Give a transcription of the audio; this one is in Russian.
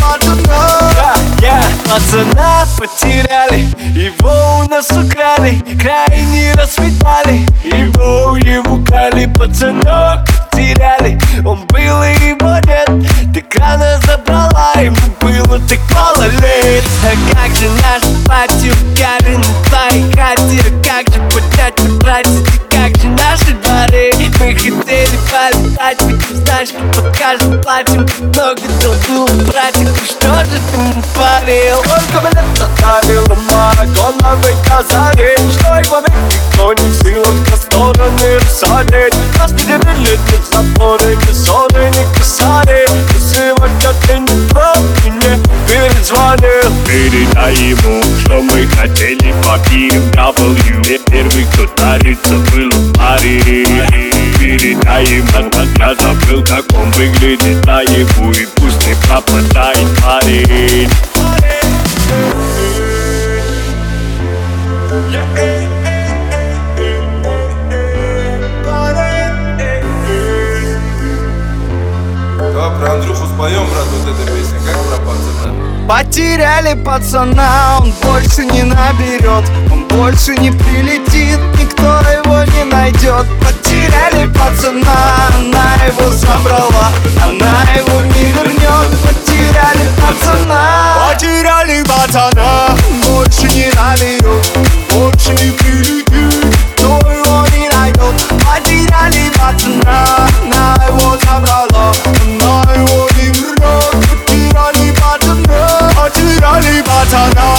Пацана Я пацана потеряли, его у нас украли Крайне расцветали, его ему крали Пацанок ты под каждым платьем Много долгу братьев, и что же ты не парил? Сколько бы лет оставила Марадона в Казани Что его никто не в силах на стороны рассадить Нас не делили ни запоры, ни ссоры, ни касали Но сегодня ты не прав, и мне перезвонил. Передай ему, что мы хотели попить W Первый, кто тарится, был в паре Передай ему, я забыл, как он выглядит. Наяву И пусть не пропадает парень. Про Андрюху споем, брат, вот эта песня, как про пацана. Потеряли пацана, он больше не наберет Он больше не прилетит, никто его не найдет. Потеряли права Она его не вернет Потеряли пацана Потеряли пацана Больше не наберет Больше не прилетит Кто его не найдет Потеряли пацана Она его забрала Она его не вернет Потеряли пацана Потеряли пацана